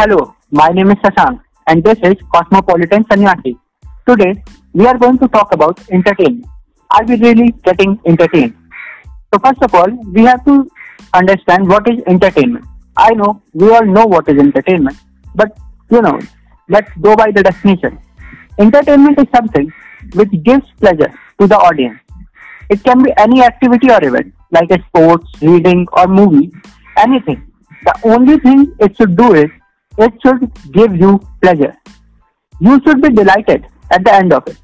Hello, my name is Sasank and this is Cosmopolitan Sanyasi. Today, we are going to talk about entertainment. Are we really getting entertained? So first of all, we have to understand what is entertainment. I know we all know what is entertainment, but you know, let's go by the definition. Entertainment is something which gives pleasure to the audience. It can be any activity or event, like a sports, reading, or movie, anything. The only thing it should do is it should give you pleasure. You should be delighted at the end of it.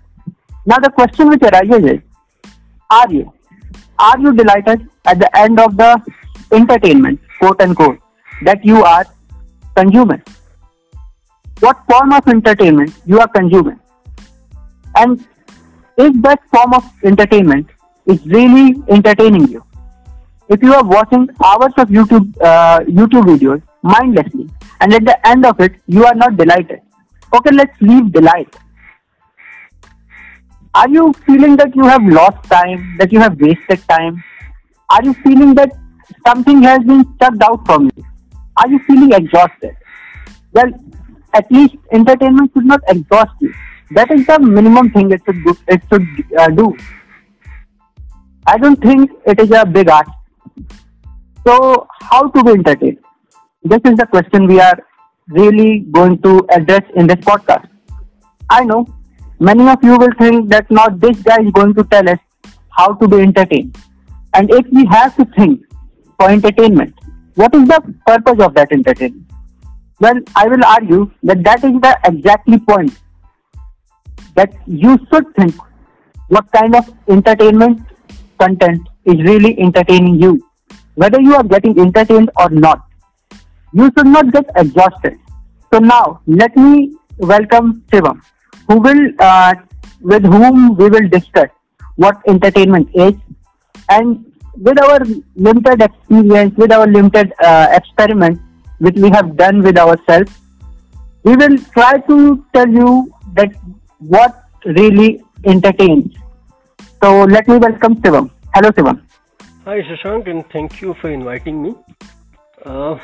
Now the question which arises is, are you? Are you delighted at the end of the entertainment, quote unquote, that you are consuming? What form of entertainment you are consuming? And if that form of entertainment is really entertaining you, if you are watching hours of YouTube uh, YouTube videos mindlessly, and at the end of it you are not delighted, okay, let's leave delight. Are you feeling that you have lost time, that you have wasted time? Are you feeling that something has been sucked out from you? Are you feeling exhausted? Well, at least entertainment should not exhaust you. That is the minimum thing it should do. It should uh, do. I don't think it is a big ask. So, how to be entertained? This is the question we are really going to address in this podcast. I know many of you will think that not this guy is going to tell us how to be entertained. And if we have to think for entertainment, what is the purpose of that entertainment? Well, I will argue that that is the exactly point that you should think what kind of entertainment content is really entertaining you. Whether you are getting entertained or not, you should not get exhausted. So now, let me welcome Shivam, who will, uh, with whom we will discuss what entertainment is, and with our limited experience, with our limited uh, experiment, which we have done with ourselves, we will try to tell you that what really entertains. So let me welcome Shivam. Hello, Shivam. Hi, Shashank, and thank you for inviting me. Uh,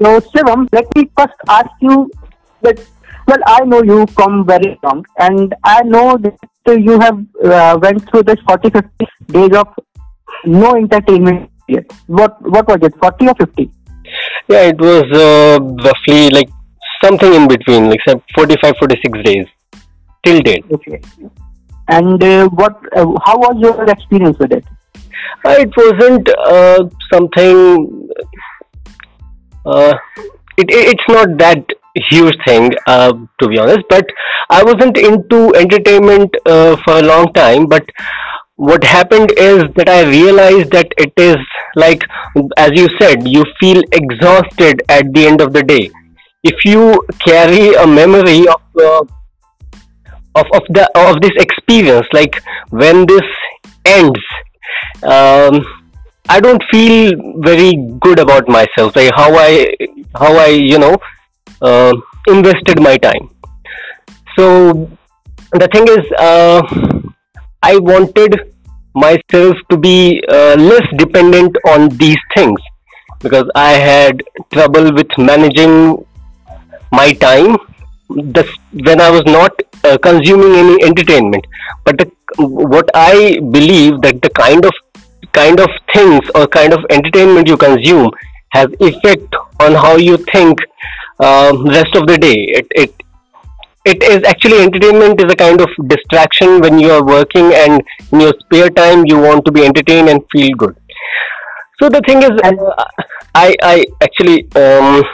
So Shivam, let me first ask you that. Well, I know you from very long, and I know that you have uh, went through this 40, 50 days of no entertainment. Yet. What what was it? 40 or 50? yeah, it was uh, roughly like something in between, like some 45, 46 days till date. Okay. And uh, what? Uh, how was your experience with it? Uh, it wasn't uh, something. Uh, it, it- it's not that huge thing, uh, to be honest. But I wasn't into entertainment uh, for a long time. But what happened is that I realized that it is like, as you said, you feel exhausted at the end of the day. If you carry a memory of uh, of of the of this experience, like when this ends, um, I don't feel very good about myself, like how I how I you know uh, invested my time. So the thing is, uh, I wanted myself to be uh, less dependent on these things because I had trouble with managing my time this, when I was not uh, consuming any entertainment. But the, what I believe that the kind of kind of things or kind of entertainment you consume has effect on how you think um, rest of the day. It, it it is actually entertainment is a kind of distraction when you are working and in your spare time you want to be entertained and feel good. So the thing is, I I actually um,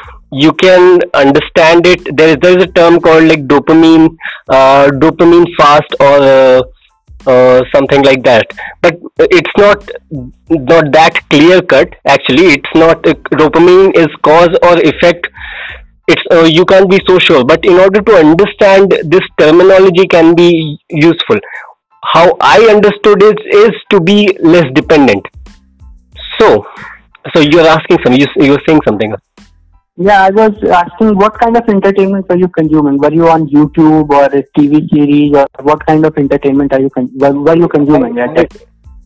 you can understand it. There is there is a term called like dopamine uh, dopamine fast or uh, uh, something like that. But it's not not that clear cut. Actually, it's not uh, dopamine is cause or effect. It's uh, you can't be so sure. But in order to understand this terminology can be useful. How I understood it is to be less dependent. So, so you're asking some You, you're saying something. Yeah, I was asking what kind of entertainment were you consuming? Were you on YouTube or a TV series, or what kind of entertainment are you con- were, were you consuming that?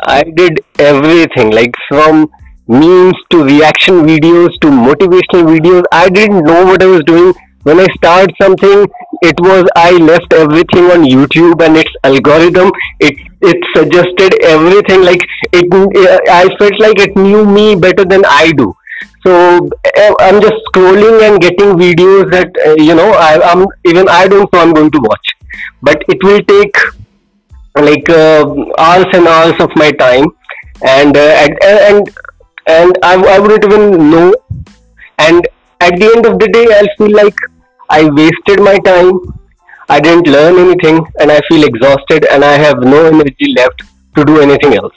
I did everything, like from memes to reaction videos to motivational videos. I didn't know what I was doing. When I started something, it was I left everything on YouTube and its algorithm. It it suggested everything like it. I felt like it knew me better than I do. So eh, I'm just scrolling and getting videos that uh, you know I, am even I don't know I'm going to watch, but it will take like uh, hours and hours of my time, and uh, and and, and I, I wouldn't even know. And at the end of the day, I'll feel like I wasted my time. I didn't learn anything, and I feel exhausted, and I have no energy left to do anything else.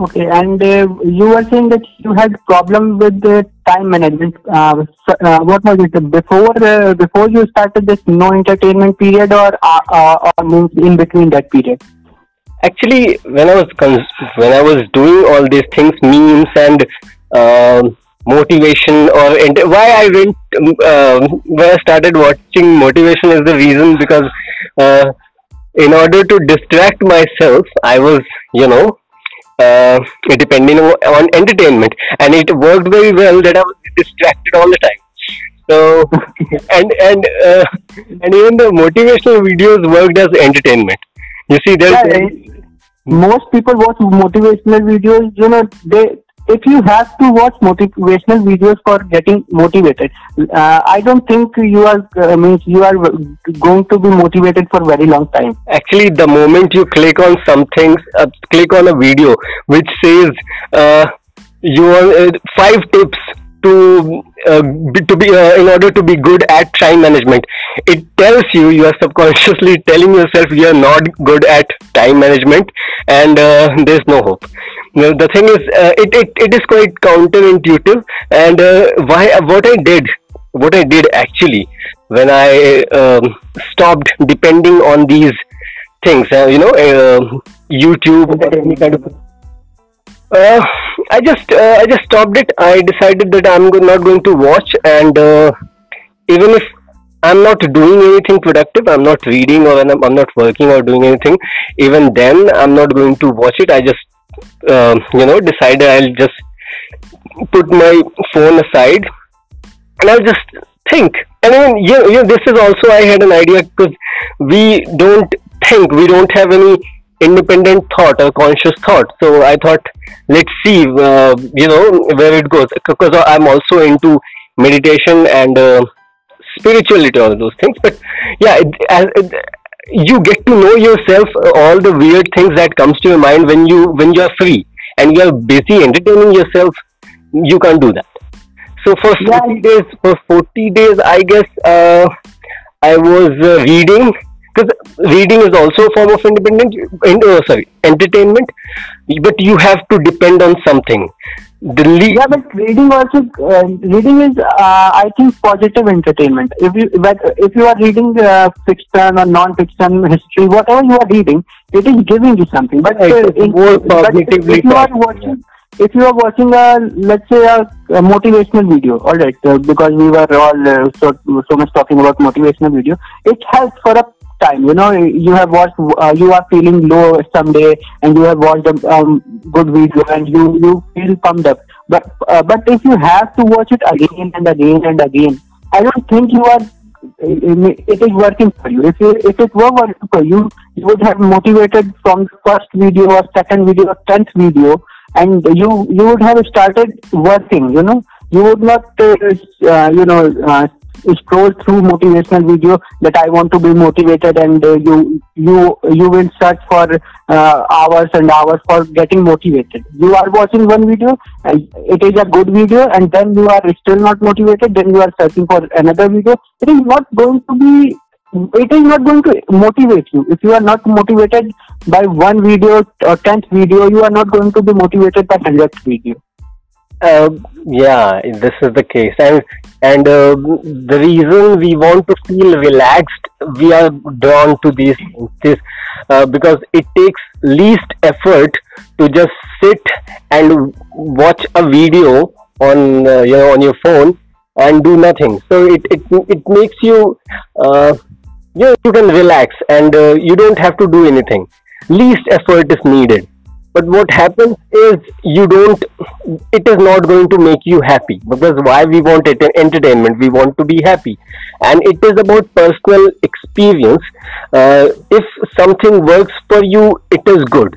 Okay, and uh, you were saying that you had problem with the time management. Uh, uh, what was it before uh, before you started this no entertainment period, or uh, uh, or in between that period? Actually, when I was cons- when I was doing all these things, memes and um, motivation, or ent- why I went um, when I started watching motivation is the reason because in order to distract myself, I was you know uh, depending on entertainment. And it worked very well that i was distracted all the time. So and and uh, and even the motivational videos worked as entertainment. You see there's yeah, most people watch motivational videos you know they if you have to watch motivational videos for getting motivated, uh, I don't think you are uh, means you are going to be motivated for very long time. Actually, the moment you click on something, uh, click on a video which says uh, you want uh, five tips to uh, to be uh, in order to be good at time management. It tells you you are subconsciously telling yourself you are not good at time management and uh, there's no hope. Now, the thing is uh, it, it it is quite counterintuitive and uh, why what i did what i did actually when i um, stopped depending on these things uh, you know youtube or any kind of uh, I just uh, I just stopped it. I decided that I'm not going to watch, and even if I'm not doing anything productive, I'm not reading or I'm, not working or doing anything. Even then, I'm not going to watch it. I just uh, you know decided I'll just put my phone aside and I'll just think. And you, you know, this is also I had an idea because we don't think, we don't have any independent thought or conscious thought. So I thought, let's see, uh, you know, where it goes. Because I'm also into meditation and uh, spirituality, all those things. But yeah, it, it, you get to know yourself uh, all the weird things that comes to your mind when you when you are free and you are busy entertaining yourself you can't do that so for 40 yeah. days for 40 days i guess uh, i was uh, reading because reading is also a form of independent uh, sorry entertainment but you have to depend on something the yeah, but reading also uh, reading is uh, I think positive entertainment. If you but if you are reading uh, fiction or non-fiction history, whatever you are reading, it is giving you something. But, uh, in, but if, if, you are watching, if you are watching a let's say a, a motivational video, all right, uh, because we were all uh, so so much talking about motivational video, it helps for a time. You know, you have watched, uh, you are feeling low someday, and you have watched a um, good video, and you you feel pumped up. But uh, but if you have to watch it again and again and again, I don't think you are. It is working for you. If you, if it were working for you, you would have motivated from the first video or second video or tenth video, and you you would have started working. You know, you would not uh, uh, you know uh, scroll through motivational video that I want to be motivated and uh, you you you will search for uh, hours and hours for getting motivated. You are watching one video and it is a good video and then you are still not motivated. Then you are searching for another video. It is not going to be. It is not going to motivate you. If you are not motivated by one video or tenth video, you are not going to be motivated by hundredth video. Uh, yeah, this is the case, and and uh, the reason we want to feel relaxed, we are drawn to these things, uh, because it takes least effort to just sit and watch a video on uh, you know on your phone and do nothing. So it it it makes you uh, you know, you can relax and uh, you don't have to do anything. Least effort is needed but what happens is you don't it is not going to make you happy. Because why we want it entertainment? We want to be happy. And it is about personal experience. Uh, if something works for you it is good.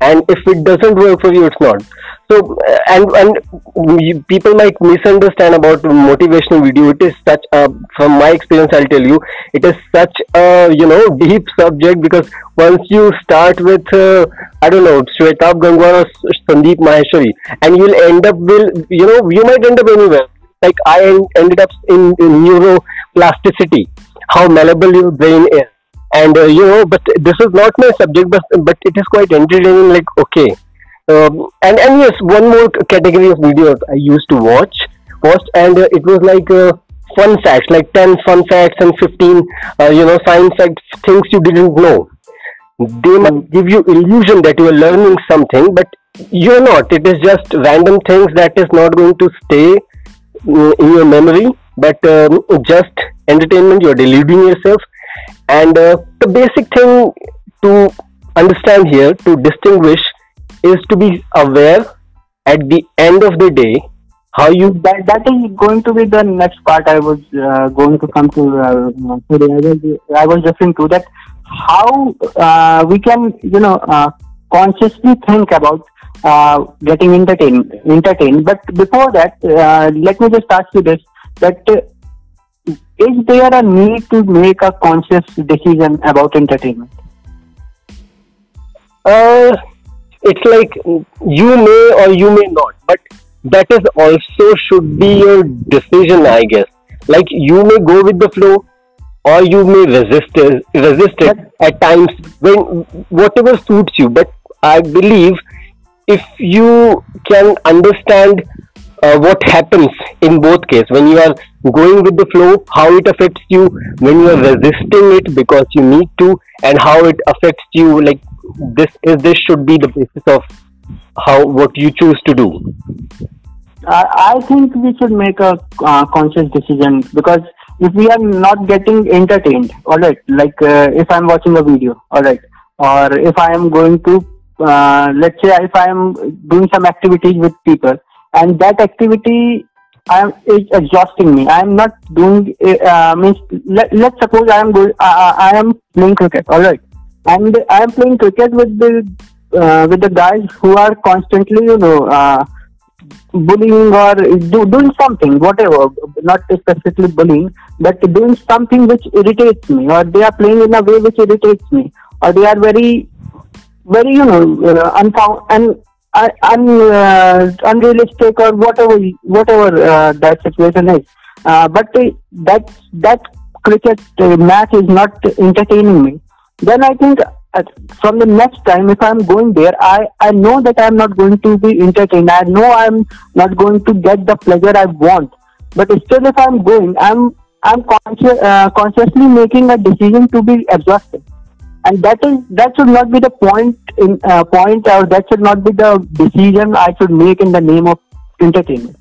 And if it doesn't work for you it's not so uh, and and people might misunderstand about motivational video. It is such a from my experience i'll tell you it is such a you know deep subject because once you start with uh, i don't know Shwetabh Gangwar or Sandeep Maheshwari and you'll end up will you know you might end up anywhere. Like i ended up in, in neuroplasticity how malleable your brain is. And uh, you know but this is not my subject but but it is quite entertaining like okay um, and and yes one more category of videos i used to watch was and uh, it was like uh, fun facts like 10 fun facts and 15 uh, you know science facts things you didn't know. They might give you illusion that you are learning something but you're not. It is just random things that is not going to stay uh, in your memory but um, just entertainment you're deluding yourself. And uh, the basic thing to understand here to distinguish is to be aware at the end of the day how you that that is going to be the next part i was uh, going to come to uh, I was, I was referring to that how uh, we can you know uh, consciously think about uh, getting entertained entertained but before that uh, let me just ask you this that is there a need to make a conscious decision about entertainment? Uh, it's like you may or you may not, but that is also should be your decision, I guess. Like you may go with the flow, or you may resist it, resist it at times when whatever suits you. But I believe if you can understand uh, what happens in both cases when you are going with the flow how it affects you when you are resisting it because you need to and how it affects you like this is this should be the basis of how what you choose to do i think we should make a uh, conscious decision because if we are not getting entertained all right like uh, if i'm watching a video all right or if i am going to uh, let's say if i am doing some activities with people and that activity I am is exhausting me. I am not doing. Uh, means let let's suppose I am going. Uh, I am playing cricket. All right, and I am playing cricket with the uh, with the guys who are constantly, you know, uh, bullying or do, doing something, whatever. Not specifically bullying, but doing something which irritates me, or they are playing in a way which irritates me, or they are very, very, you know, uh, unfound and un, uh, unrealistic or whatever whatever uh, that situation is. Uh, but that that cricket match is not entertaining me. Then I think from the next time if i'm going there i i know that i'm not going to be entertained i know i'm not going to get the pleasure i want but still if i'm going i'm i'm consci- uh, consciously making a decision to be exhausted and that is that should not be the point in uh, point or that should not be the decision I should make in the name of entertainment.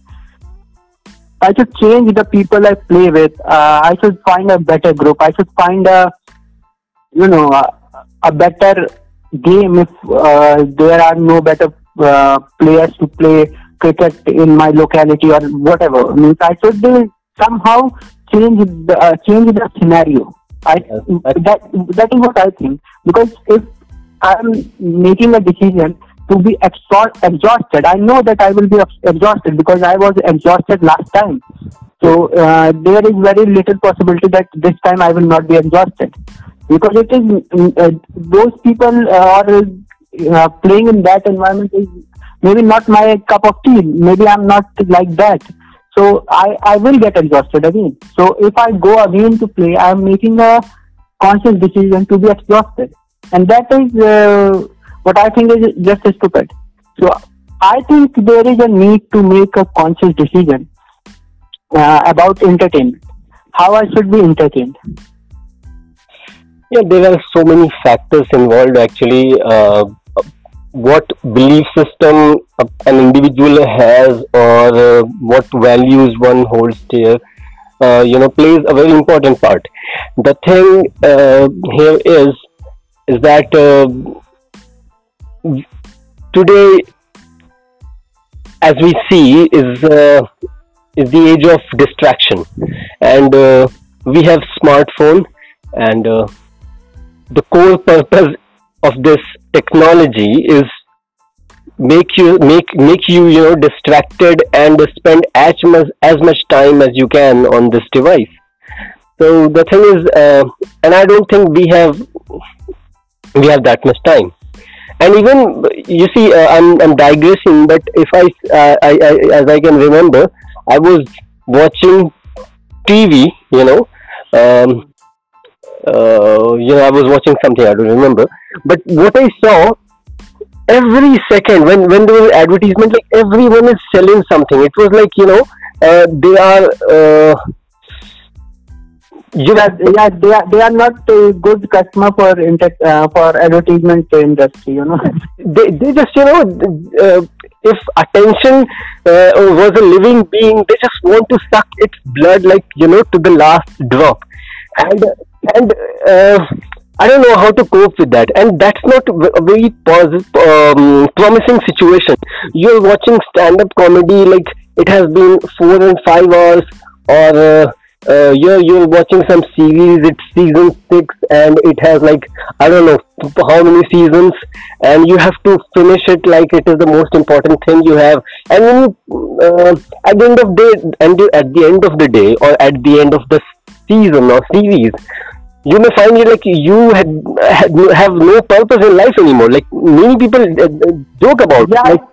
I should change the people I play with. Uh, I should find a better group. I should find a you know a, a better game if uh, there are no better uh, players to play cricket in my locality or whatever. I means I should somehow change the uh, change the scenario I that that is what I think because if I'm making a decision to be exhausted, I know that I will be exhausted because I was exhausted last time. So uh, there is very little possibility that this time I will not be exhausted because it is uh, those people are uh, playing in that environment is maybe not my cup of tea. Maybe I'm not like that. So I, I will get exhausted again. So if I go again to play, I am making a conscious decision to be exhausted. And that is uh, what I think is just stupid. So I think there is a need to make a conscious decision uh, about entertainment. How I should be entertained. Yeah, there are so many factors involved actually. Uh, what belief system an individual has or uh, what values one holds dear uh, you know plays a very important part the thing uh, here is is that uh, today, as we see, is uh, is the age of distraction, and we have smartphone, and uh, the core purpose of this technology is make you make make you you know distracted and spend as much as much time as you can on this device. So the thing is uh, and i don't think we have we have that much time. And even you see uh, I'm, I'm digressing but if I, uh, I, I as i can remember i was watching tv you know um, uh, you know i was watching something i don't remember. But what i saw every second when when there was advertisement like everyone is selling something. It was like you know uh, they are uh, you yeah, yeah they are they are not a good customer for inter- uh, for advertisement industry you know. They, they just you know uh, if attention uh, was a living being they just want to suck its blood like you know to the last drop. And and uh, I don't know how to cope with that, and that's not a very positive, um, promising situation. You're watching stand-up comedy like it has been four and five hours, or uh, uh, you're you're watching some series. It's season six, and it has like I don't know how many seasons, and you have to finish it like it is the most important thing you have. And you, uh, at the end of day, and at the end of the day, or at the end of the season or series you may find it like you had, had have no purpose in life anymore. Like many people uh, uh joke about yeah. like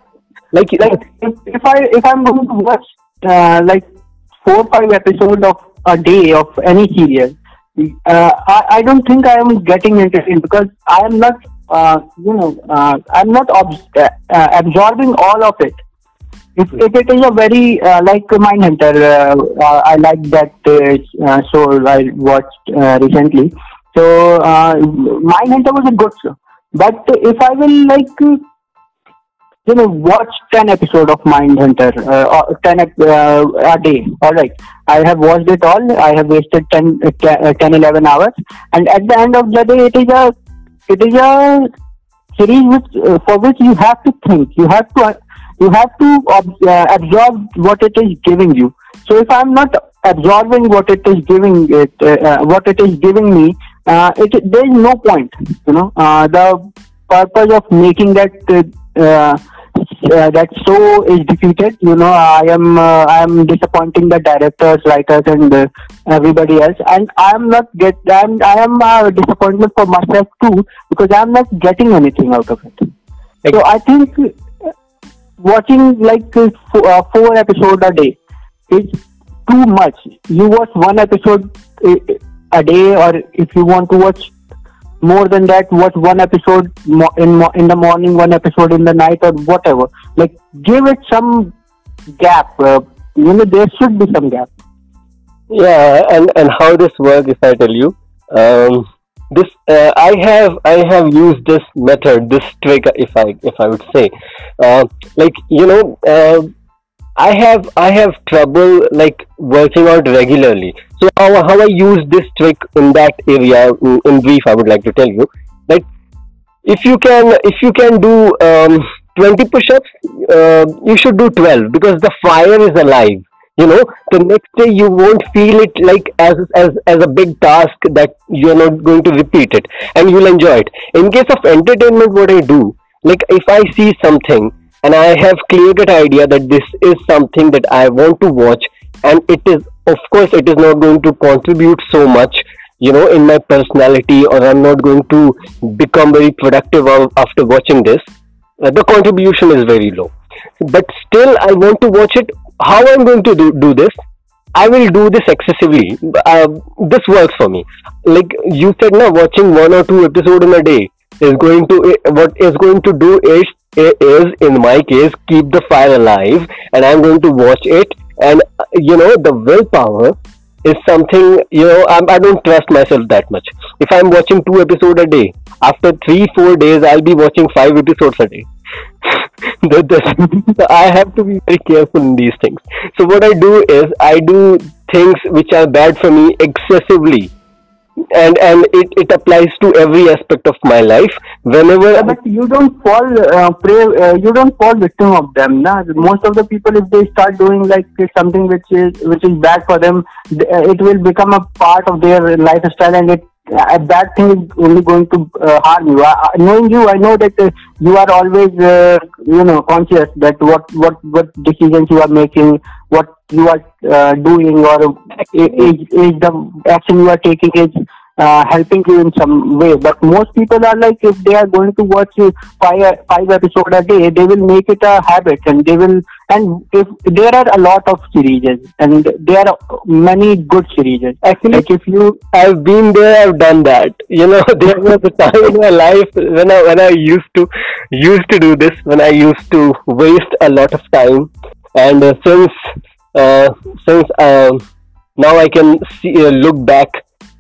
like like if, if I if I'm going to watch uh, like four five episodes of a day of any serial, uh, I I don't think I am getting entertained because I am not uh, you know uh, I'm not ob- uh, absorbing all of it if, if it is a very uh, like Mindhunter, uh, uh, I like that uh, uh, show I watched uh, recently. So uh, Mindhunter was a good show, but if I will like you know watch 10 episode of Mindhunter uh, or 10 uh, a day all right. I have watched it all. I have wasted 10, 10 11 hours. And at the end of the day it is a it is a series which uh, for which you have to think. You have to you have to uh, absorb what it is giving you. So if i'm not absorbing what it is giving it uh, uh what it is giving me uh, it there is no point you know. Uh, the purpose of making that uh, that show is defeated you know. I am i am disappointing the directors writers and everybody else. And i am not get i'm i am a disappointment for myself too because i'm not getting anything out of it. So i think watching like uh, uh, four episodes a day is too much. You watch one episode uh, a day, or if you want to watch more than that, watch one episode in in the morning, one episode in the night, or whatever. Like give it some gap. Uh, you know, there should be some gap. Yeah, and and how this works, if I tell you, um, this uh, i have i have used this method this trick if i if i would say. Uh, like you know uh, i have i have trouble like working out regularly. So how, how i use this trick in that area in, brief i would like to tell you that if you can if you can do um, 20 push-ups uh, you should do 12 because the fire is alive you know the next day you won't feel it like as as as a big task that you're not going to repeat it and you'll enjoy it. In case of entertainment what i do like if i see something and i have cut idea that this is something that i want to watch and it is of course it is not going to contribute so much you know in my personality or i'm not going to become very productive after watching this uh, the contribution is very low. But still i want to watch it how I'm going to do, do this, I will do this excessively. Uh, this works for me. Like you said, now watching one or two episodes in a day is going to eh, what is going to do is eh, is in my case keep the fire alive, and I'm going to watch it. And uh, you know the willpower is something you know I'm, I do not trust myself that much. If I'm watching two episodes a day, after three four days I'll be watching five episodes a day. so I have to be very careful in these things. So what I do is I do things which are bad for me excessively. and and it, it applies to every aspect of my life whenever Yeah, but you don't fall uh, prey, uh, you don't fall victim of them na? most of the people if they start doing like something which is which is bad for them th- uh, it will become a part of their lifestyle and it that thing is only going to uh, harm you. I, I- knowing you i know that uh, you are always uh, you know conscious that what what what decisions you are making what you are uh, doing or is, is the action you are taking is uh, helping you in some way. But most people are like, if they are going to watch five five episode a day, they will make it a habit, and they will. And if there are a lot of series, and there are many good series. Actually- like if you I've been there, I've done that. You know, there was a time in my life when I when I used to used to do this, when I used to waste a lot of time, and uh, since uh, since um now I can see uh, look back,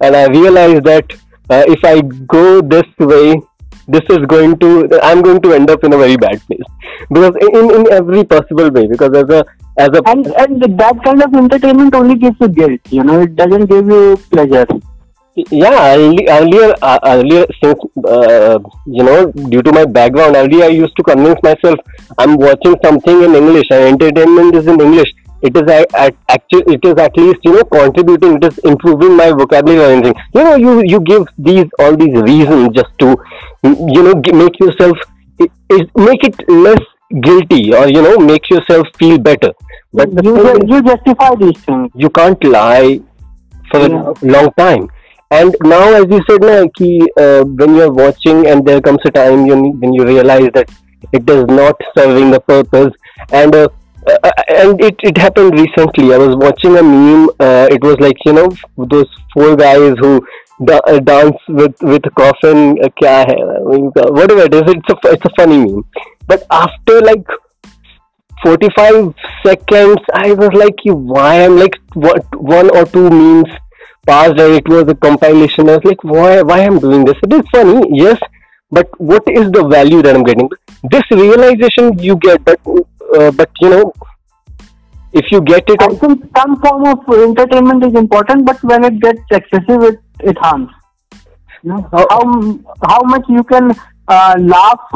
and I realized that uh, if I go this way, this is going to I'm going to end up in a very bad place because in in, every possible way because as a as a and and that kind of entertainment only gives you guilt. You know, it doesn't give you pleasure. Yeah, earlier, uh, earlier since uh, you know, due to my background, earlier I used to convince myself I'm watching something in English and entertainment is in English. It is at, at actually it is at least you know contributing. It is improving my vocabulary or anything. You know, you you give these all these reasons just to you know make yourself i- is make it less guilty or you know make yourself feel better. But you you justify these things. you can't lie for Yeah. a long time. And now, as you said, na, ki, uh, when you're watching, and there comes a time you, when you realize that it is not serving the purpose, and uh, uh, and it, it happened recently. I was watching a meme. Uh, it was like you know those four guys who da- uh, dance with with a coffin. Uh, mean, uh, whatever it is, it's a it's a funny meme. But after like 45 seconds i was like why i'm like what one or two memes passed and it was a compilation i was like why why i'm doing this it is funny yes but what is the value that i'm getting this realization you get but uh, but you know if you get it I think some form of entertainment is important, but when it gets excessive, it, it harms. How- how how much you can uh, laugh.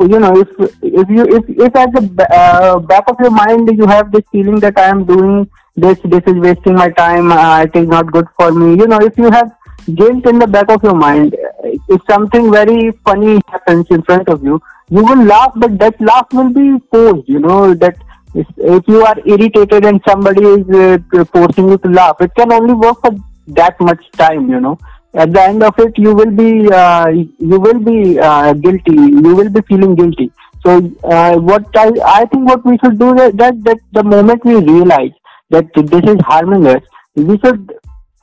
You know, if if you if if at the uh, back of your mind you have this feeling that I am doing this, this is wasting my time. Uh, it is not good for me. You know, if you have guilt in the back of your mind, if something very funny happens in front of you, you will laugh, but that laugh will be forced. You know that if, you are irritated and somebody is uh, forcing you to laugh, it can only work for that much time. You know, at the end of it, you will be uh, you will be uh, guilty. You will be feeling guilty. So uh, what I I think what we should do that that, that the moment we realize that this is harming us, we should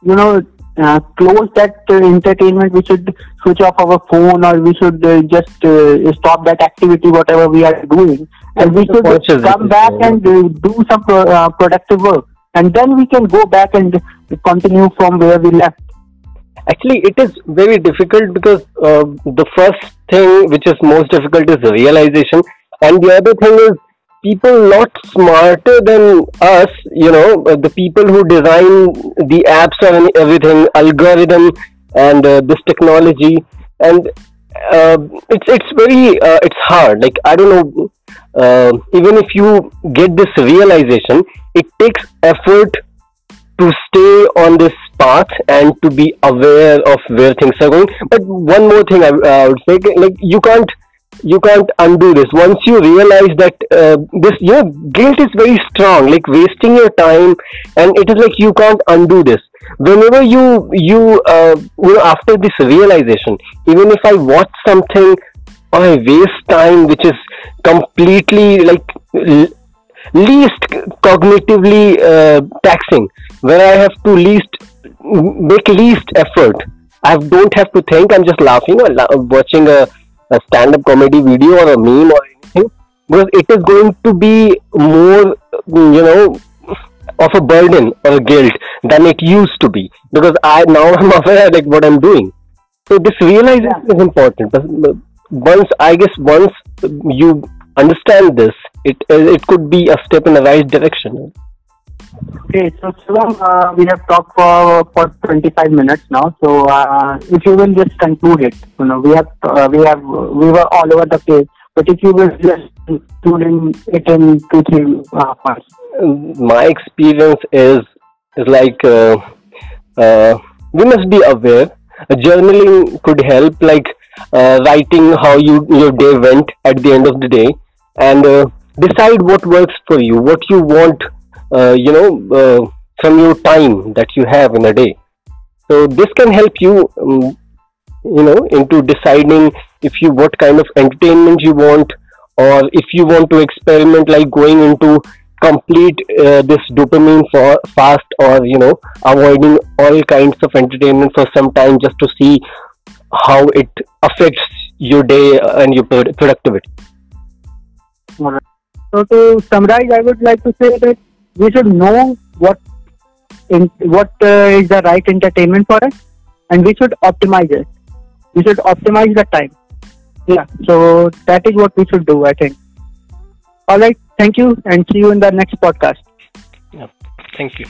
you know uh, close that uh, entertainment. We should switch off our phone, or we should uh, just uh, stop that activity, whatever we are doing, and we should come back and uh, do some pro- uh, productive work, and then we can go back and continue from where we left. actually it is very difficult because uh, the first thing which is most difficult is the realization and the other thing is people not smarter than us you know the people who design the apps and everything algorithm and uh, this technology. And uh, it's it's very uh, it's hard. Like i don't know uh, even if you get this realization it takes effort to stay on this path and to be aware of where things are going. But one more thing i, uh, would say like you can't you can't undo this. Once you realize that uh, this your guilt is very strong like wasting your time and it is like you can't undo this. Whenever you you uh, you know after this realization even if i watch something or i waste time which is completely like l- least cognitively uh, taxing where i have to least make least effort. I don't have to think i'm just laughing or la- watching a, a stand-up comedy video or a meme or anything because it is going to be more you know of a burden or a guilt than it used to be. Because i now i'm aware like what i'm doing. So this realization is important. But once i guess once you understand this it it could be a step in the right direction Okay, so Shivam, uh, we have talked for for 25 minutes now. So uh, if you will just conclude it, you know, we have uh, we have we were all over the place. But if you will just include it in two three uh, points. My experience is is like uh, uh, we must be aware. Journaling could help, like uh, writing how you your day went at the end of the day, and decide what works for you, what you want uh, you know uh, from your time that you have in a day. So this can help you um, you know into deciding if you what kind of entertainment you want or if you want to experiment like going into complete uh, this dopamine for fast or you know avoiding all kinds of entertainment for some time just to see how it affects your day and your productivity. So to summarize i would like to say that we should know what in, what uh, is the right entertainment for us and we should optimize it. We should optimize the time. Yeah so that is what we should do i think. All right thank you and see you in the next podcast. Yeah thank you